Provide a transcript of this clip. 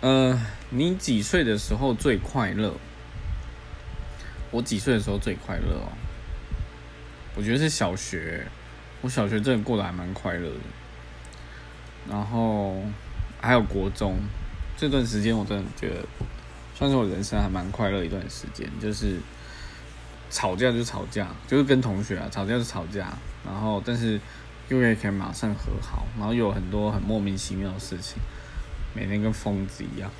呃，你几岁的时候最快乐？我几岁的时候最快乐哦？我觉得是小学，我小学真的过得还蛮快乐的。然后还有国中这段时间，我真的觉得算是我人生还蛮快乐一段时间。就是吵架就吵架，就是跟同学啊吵架就吵架，然后但是又可以马上和好，然后有很多很莫名其妙的事情。每天跟疯子一样，